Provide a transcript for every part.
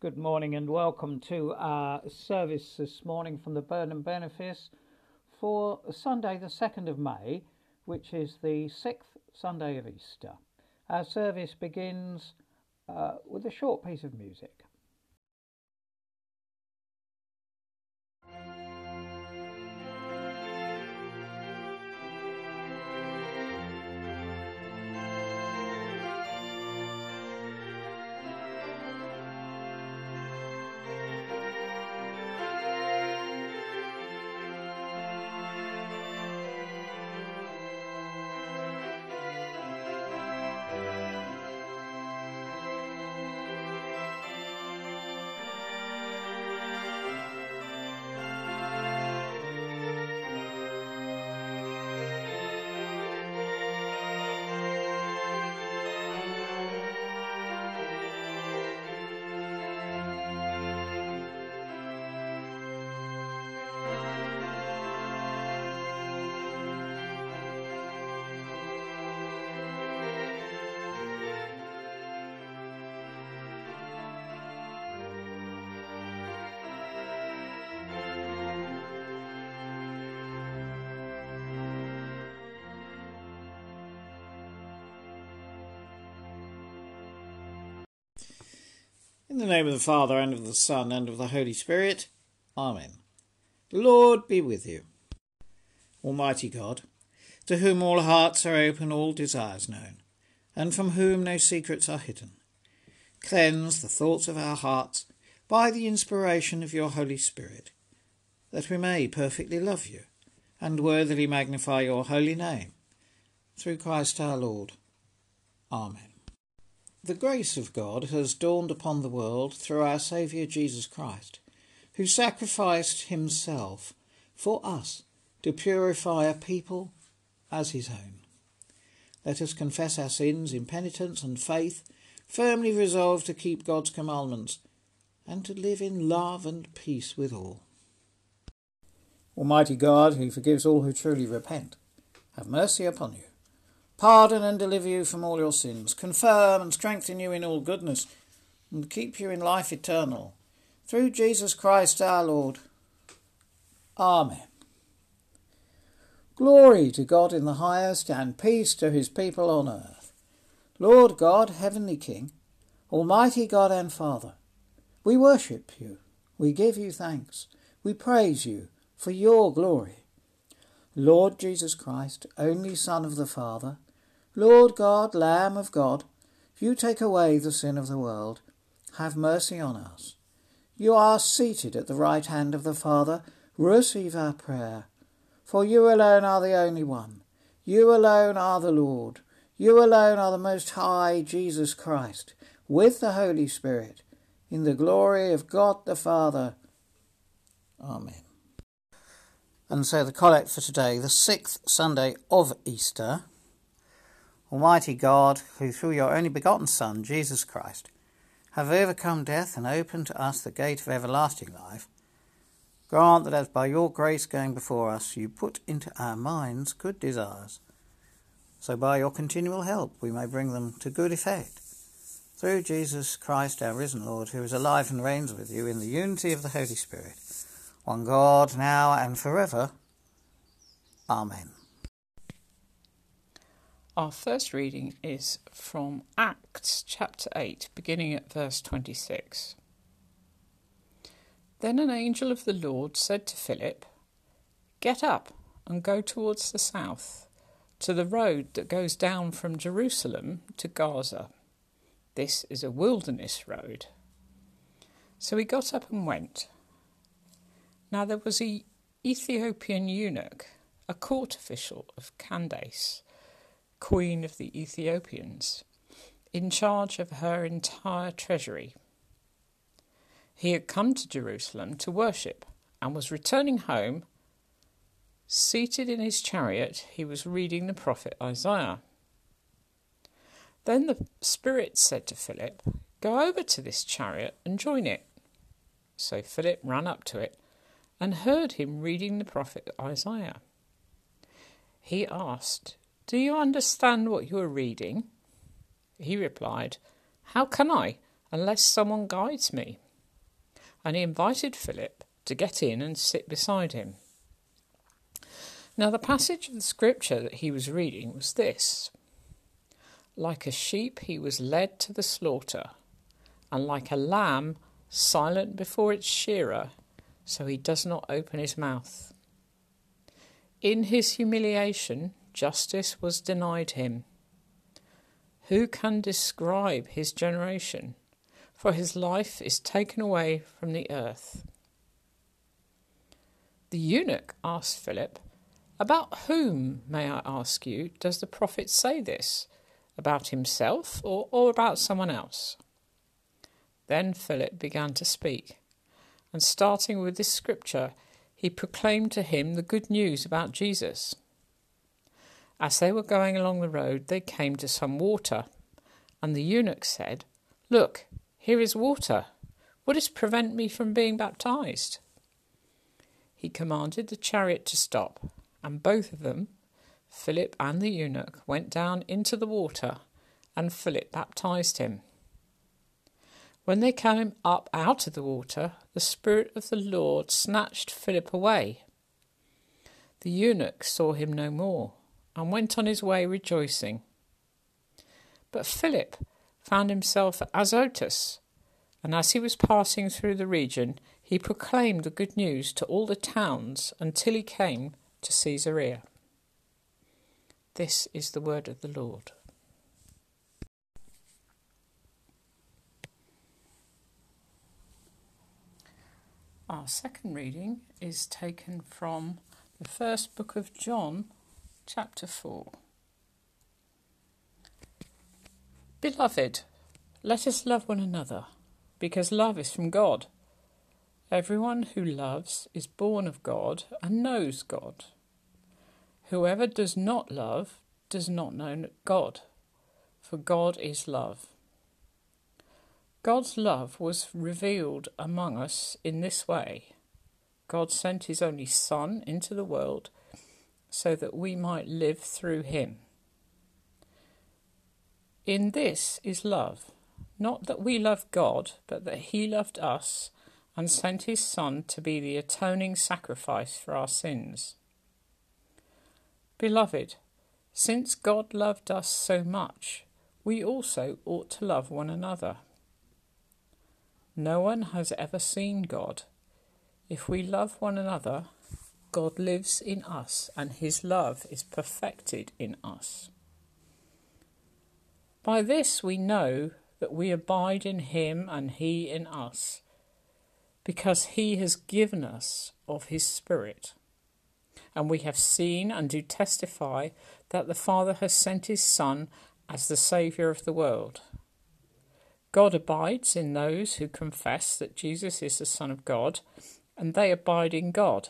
Good morning and welcome to our service this morning from the Burnham Benefice for Sunday, the 2nd of May, which is the sixth Sunday of Easter. Our service begins uh, with a short piece of music. In the name of the Father, and of the Son, and of the Holy Spirit. Amen. The Lord be with you. Almighty God, to whom all hearts are open, all desires known, and from whom no secrets are hidden, cleanse the thoughts of our hearts by the inspiration of your Holy Spirit, that we may perfectly love you and worthily magnify your holy name. Through Christ our Lord. Amen. The grace of God has dawned upon the world through our Saviour Jesus Christ, who sacrificed himself for us to purify a people as his own. Let us confess our sins in penitence and faith, firmly resolved to keep God's commandments and to live in love and peace with all. Almighty God, who forgives all who truly repent, have mercy upon you pardon and deliver you from all your sins, confirm and strengthen you in all goodness, and keep you in life eternal. Through Jesus Christ our Lord. Amen. Glory to God in the highest, and peace to his people on earth. Lord God, heavenly King, Almighty God and Father, we worship you, we give you thanks, we praise you for your glory. Lord Jesus Christ, only Son of the Father, Lord God, Lamb of God, you take away the sin of the world. Have mercy on us. You are seated at the right hand of the Father. Receive our prayer. For you alone are the only one. You alone are the Lord. You alone are the Most High Jesus Christ, with the Holy Spirit, in the glory of God the Father. Amen. And so the collect for today, the sixth Sunday of Easter. Almighty God, who through your only begotten Son, Jesus Christ, have overcome death and opened to us the gate of everlasting life, grant that as by your grace going before us you put into our minds good desires, so by your continual help we may bring them to good effect. Through Jesus Christ, our risen Lord, who is alive and reigns with you in the unity of the Holy Spirit, one God, now and forever. Amen. Our first reading is from Acts chapter 8, beginning at verse 26. Then an angel of the Lord said to Philip, Get up and go towards the south, to the road that goes down from Jerusalem to Gaza. This is a wilderness road. So he got up and went. Now there was a Ethiopian eunuch, a court official of Candace queen of the Ethiopians, in charge of her entire treasury. He had come to Jerusalem to worship and was returning home. Seated in his chariot, he was reading the prophet Isaiah. Then the Spirit said to Philip, Go over to this chariot and join it. So Philip ran up to it and heard him reading the prophet Isaiah. He asked, do you understand what you are reading? He replied, How can I, unless someone guides me. And he invited Philip to get in and sit beside him. Now, the passage of the scripture that he was reading was this Like a sheep, he was led to the slaughter, and like a lamb silent before its shearer, so he does not open his mouth. In his humiliation, justice was denied him. Who can describe his generation? For his life is taken away from the earth. The eunuch asked Philip, About whom, may I ask you, does the prophet say this? About himself or, or about someone else? Then Philip began to speak, and starting with this scripture, he proclaimed to him the good news about Jesus. As they were going along the road, they came to some water, and the eunuch said, Look, here is water. What is prevent me from being baptized? He commanded the chariot to stop, and both of them, Philip and the eunuch, went down into the water, and Philip baptized him. When they came up out of the water, the Spirit of the Lord snatched Philip away. The eunuch saw him no more, and went on his way rejoicing. But Philip found himself at Azotus, and as he was passing through the region, he proclaimed the good news to all the towns until he came to Caesarea. This is the word of the Lord. Our second reading is taken from the first book of John, chapter 4. Beloved, let us love one another, because love is from God. Everyone who loves is born of God and knows God. Whoever does not love does not know God, for God is love. God's love was revealed among us in this way God sent his only Son into the world so that we might live through him. In this is love, not that we love God, but that he loved us and sent his Son to be the atoning sacrifice for our sins. Beloved, since God loved us so much, we also ought to love one another. No one has ever seen God. If we love one another, God lives in us and his love is perfected in us. By this we know that we abide in him and he in us because he has given us of his Spirit. And we have seen and do testify that the Father has sent his Son as the Saviour of the world. God abides in those who confess that Jesus is the Son of God, and they abide in God.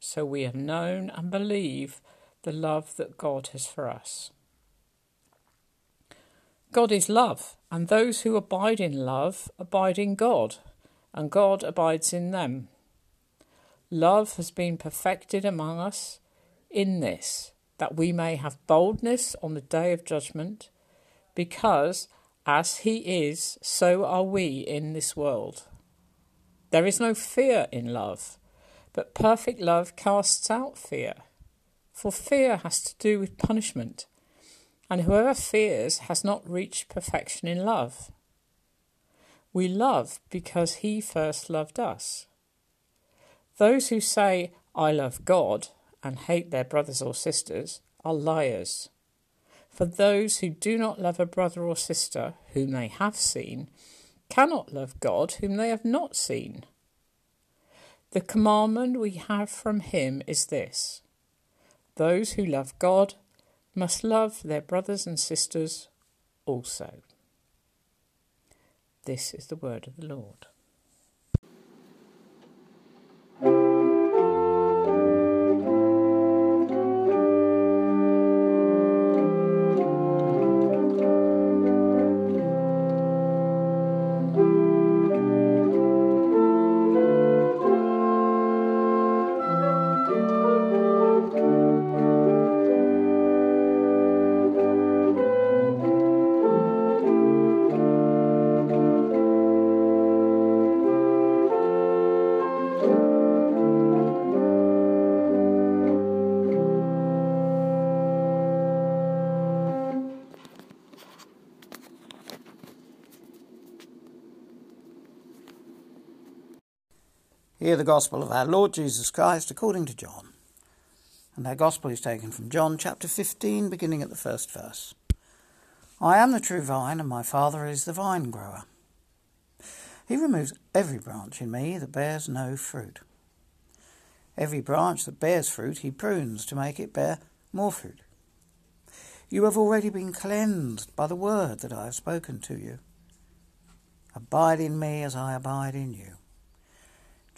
So we have known and believe the love that God has for us. God is love, and those who abide in love abide in God, and God abides in them. Love has been perfected among us in this, that we may have boldness on the day of judgment, because as He is, so are we in this world. There is no fear in love, but perfect love casts out fear, for fear has to do with punishment, and whoever fears has not reached perfection in love. We love because he first loved us. Those who say, I love God, and hate their brothers or sisters are liars. For those who do not love a brother or sister whom they have seen cannot love God whom they have not seen. The commandment we have from him is this those who love God must love their brothers and sisters also. This is the word of the Lord. Hear the gospel of our Lord Jesus Christ according to John. And our gospel is taken from John chapter 15, beginning at the first verse. I am the true vine, and my Father is the vine grower. He removes every branch in me that bears no fruit. Every branch that bears fruit he prunes to make it bear more fruit. You have already been cleansed by the word that I have spoken to you. Abide in me as I abide in you.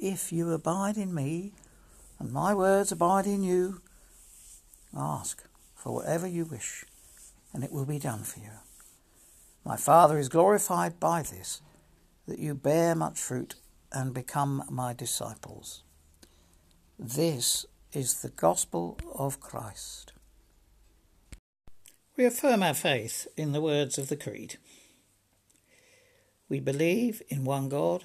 If you abide in me, and my words abide in you, ask for whatever you wish, and it will be done for you. My Father is glorified by this, that you bear much fruit and become my disciples. This is the gospel of Christ. We affirm our faith in the words of the Creed. We believe in one God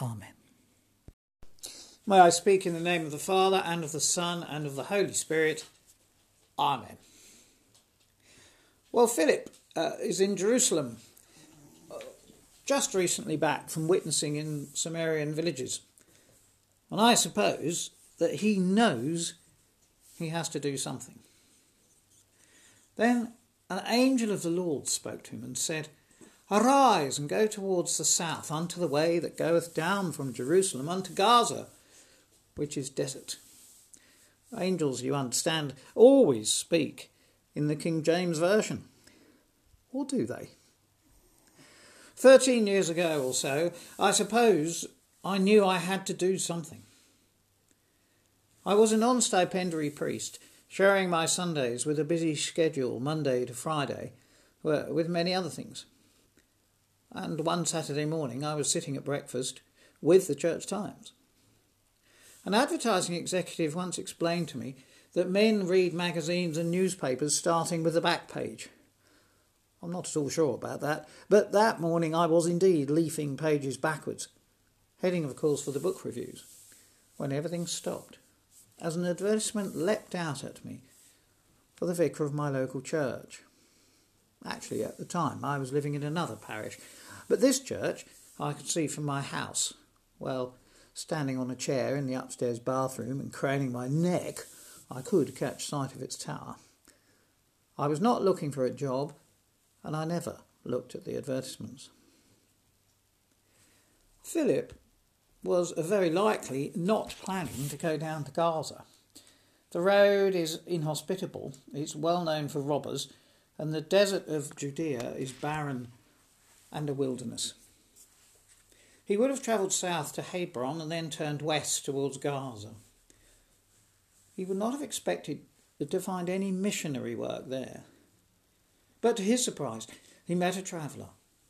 Amen. May I speak in the name of the Father, and of the Son, and of the Holy Spirit. Amen. Well, Philip uh, is in Jerusalem, uh, just recently back from witnessing in Samarian villages. And I suppose that he knows he has to do something. Then an angel of the Lord spoke to him and said, Arise and go towards the south, unto the way that goeth down from Jerusalem unto Gaza, which is desert. Angels, you understand, always speak in the King James Version. Or do they? Thirteen years ago or so, I suppose I knew I had to do something. I was a non stipendiary priest, sharing my Sundays with a busy schedule Monday to Friday, with many other things. And one Saturday morning I was sitting at breakfast with the Church Times. An advertising executive once explained to me that men read magazines and newspapers starting with the back page. I'm not at all sure about that, but that morning I was indeed leafing pages backwards, heading, of course, for the book reviews, when everything stopped, as an advertisement leapt out at me for the vicar of my local church. Actually, at the time, I was living in another parish, but this church I could see from my house. Well, standing on a chair in the upstairs bathroom and craning my neck, I could catch sight of its tower. I was not looking for a job, and I never looked at the advertisements. Philip was very likely not planning to go down to Gaza. The road is inhospitable, it's well known for robbers, and the desert of Judea is barren and a wilderness. He would have travelled south to Hebron and then turned west towards Gaza. he would not have expected to find any missionary work there. But to his surprise, he met a traveller,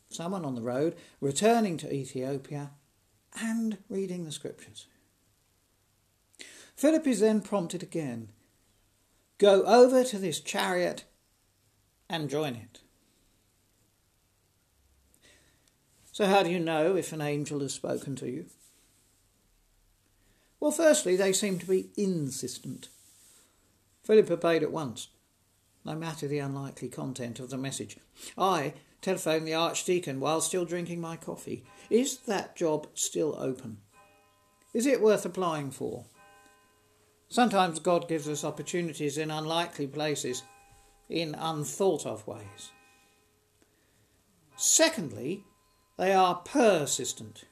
someone on the road, returning to Ethiopia and reading the scriptures. Philip is then prompted again go over to this chariot and join it. So, how do you know if an angel has spoken to you? Well, firstly, they seem to be insistent. Philip obeyed at once, no matter the unlikely content of the message. I telephoned the Archdeacon while still drinking my coffee. Is that job still open? Is it worth applying for? Sometimes God gives us opportunities in unlikely places, in unthought of ways. Secondly, they are persistent.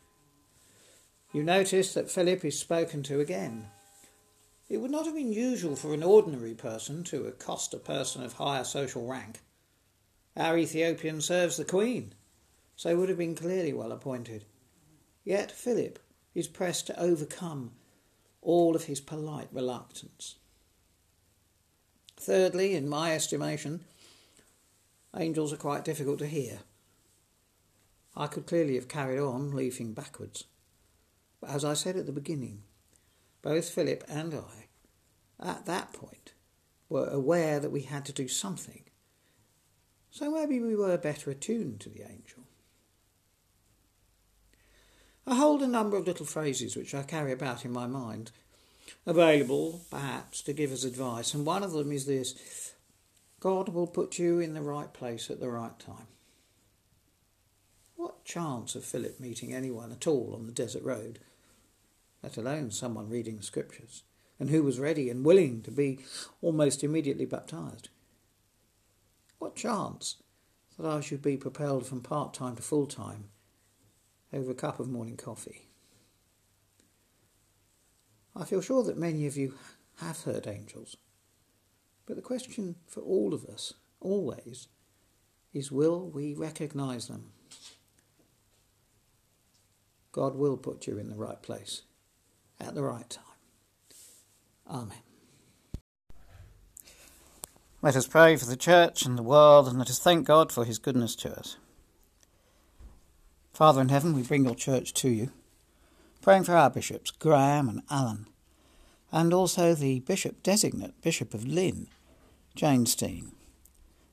You notice that Philip is spoken to again. It would not have been usual for an ordinary person to accost a person of higher social rank. Our Ethiopian serves the Queen, so would have been clearly well appointed. Yet Philip is pressed to overcome all of his polite reluctance. Thirdly, in my estimation, angels are quite difficult to hear. I could clearly have carried on, leafing backwards. But as I said at the beginning, both Philip and I, at that point, were aware that we had to do something. So maybe we were better attuned to the angel. I hold a number of little phrases which I carry about in my mind, available, perhaps, to give us advice, and one of them is this God will put you in the right place at the right time. Chance of Philip meeting anyone at all on the desert road, let alone someone reading the scriptures, and who was ready and willing to be almost immediately baptized? What chance that I should be propelled from part time to full time over a cup of morning coffee? I feel sure that many of you have heard angels, but the question for all of us, always, is will we recognize them? God will put you in the right place at the right time. Amen. Let us pray for the church and the world, and let us thank God for his goodness to us. Father in heaven, we bring your church to you, praying for our bishops, Graham and Alan, and also the bishop designate, Bishop of Lynn, Jane Steen.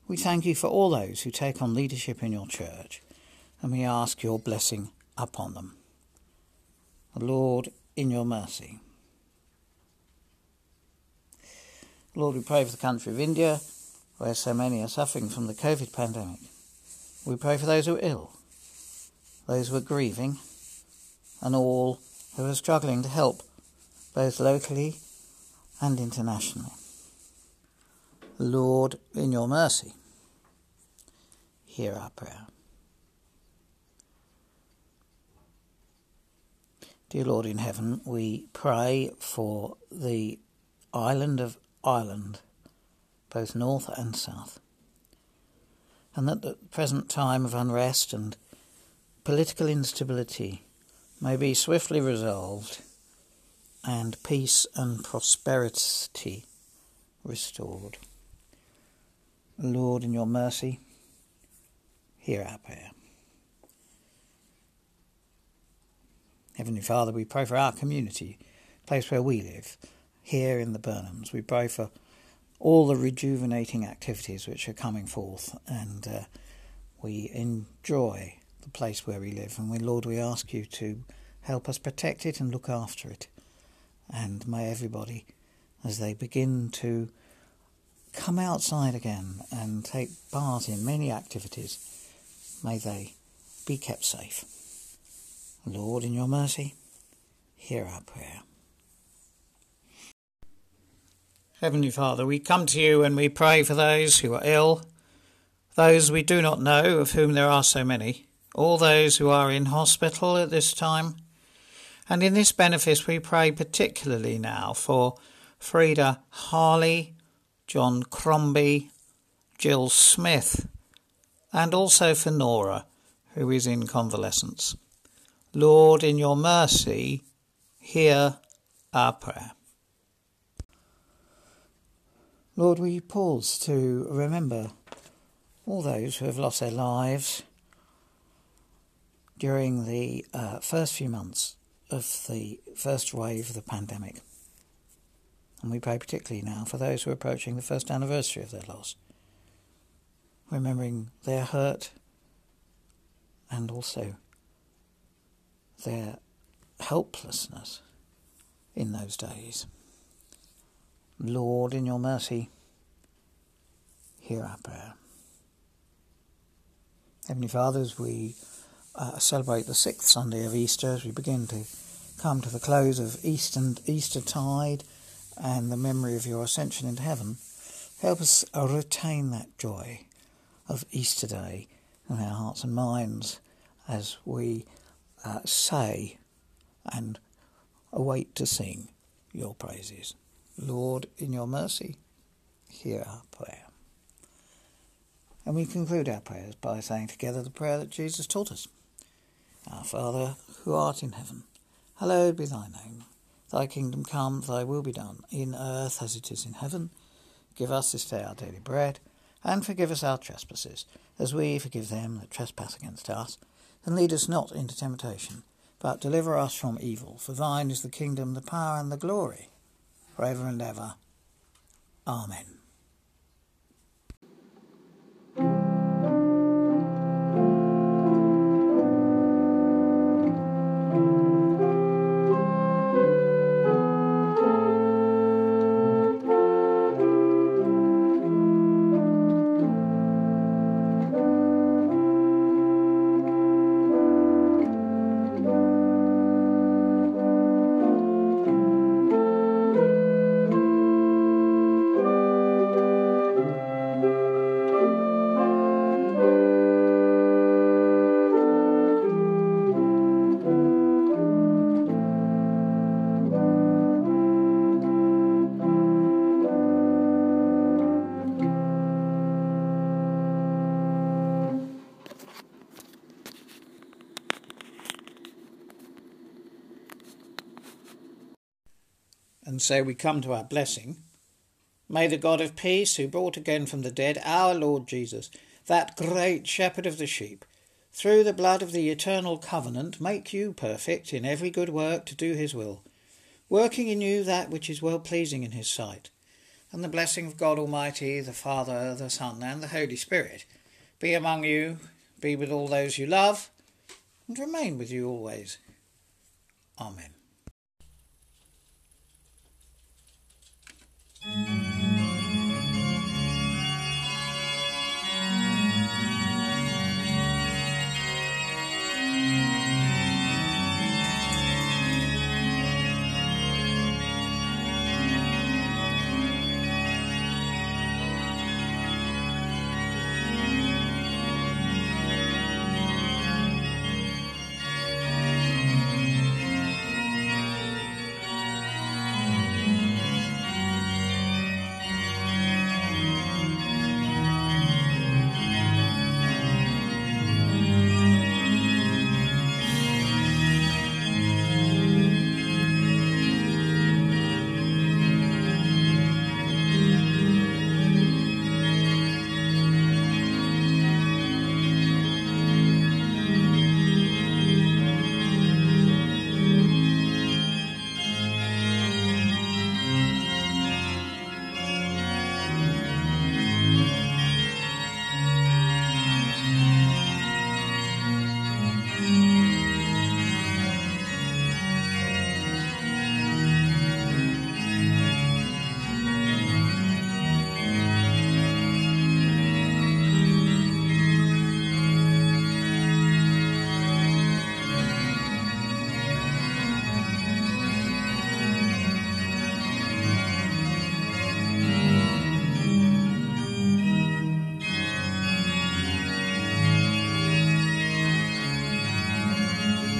We thank you for all those who take on leadership in your church, and we ask your blessing upon them. Lord, in your mercy. Lord, we pray for the country of India, where so many are suffering from the COVID pandemic. We pray for those who are ill, those who are grieving, and all who are struggling to help, both locally and internationally. Lord, in your mercy, hear our prayer. Dear Lord in heaven, we pray for the island of Ireland, both north and south, and that the present time of unrest and political instability may be swiftly resolved and peace and prosperity restored. Lord, in your mercy, hear our prayer. Heavenly Father, we pray for our community, place where we live, here in the Burnhams. We pray for all the rejuvenating activities which are coming forth, and uh, we enjoy the place where we live. And we, Lord, we ask you to help us protect it and look after it. And may everybody, as they begin to come outside again and take part in many activities, may they be kept safe. Lord, in your mercy, hear our prayer. Heavenly Father, we come to you and we pray for those who are ill, those we do not know, of whom there are so many, all those who are in hospital at this time. And in this benefice, we pray particularly now for Frida Harley, John Crombie, Jill Smith, and also for Nora, who is in convalescence. Lord, in your mercy, hear our prayer. Lord, we pause to remember all those who have lost their lives during the uh, first few months of the first wave of the pandemic. And we pray particularly now for those who are approaching the first anniversary of their loss, remembering their hurt and also their helplessness in those days. Lord, in your mercy, hear our prayer. Heavenly Father, as we uh, celebrate the sixth Sunday of Easter, as we begin to come to the close of Easter, Easter tide and the memory of your ascension into heaven, help us retain that joy of Easter Day in our hearts and minds as we uh, say and await to sing your praises. Lord, in your mercy, hear our prayer. And we conclude our prayers by saying together the prayer that Jesus taught us. Our Father, who art in heaven, hallowed be thy name. Thy kingdom come, thy will be done, in earth as it is in heaven. Give us this day our daily bread, and forgive us our trespasses, as we forgive them that trespass against us. And lead us not into temptation, but deliver us from evil. For thine is the kingdom, the power, and the glory, for ever and ever. Amen. And so we come to our blessing. May the God of peace, who brought again from the dead our Lord Jesus, that great shepherd of the sheep, through the blood of the eternal covenant, make you perfect in every good work to do his will, working in you that which is well pleasing in his sight. And the blessing of God Almighty, the Father, the Son, and the Holy Spirit be among you, be with all those you love, and remain with you always. Amen. Mm-hmm.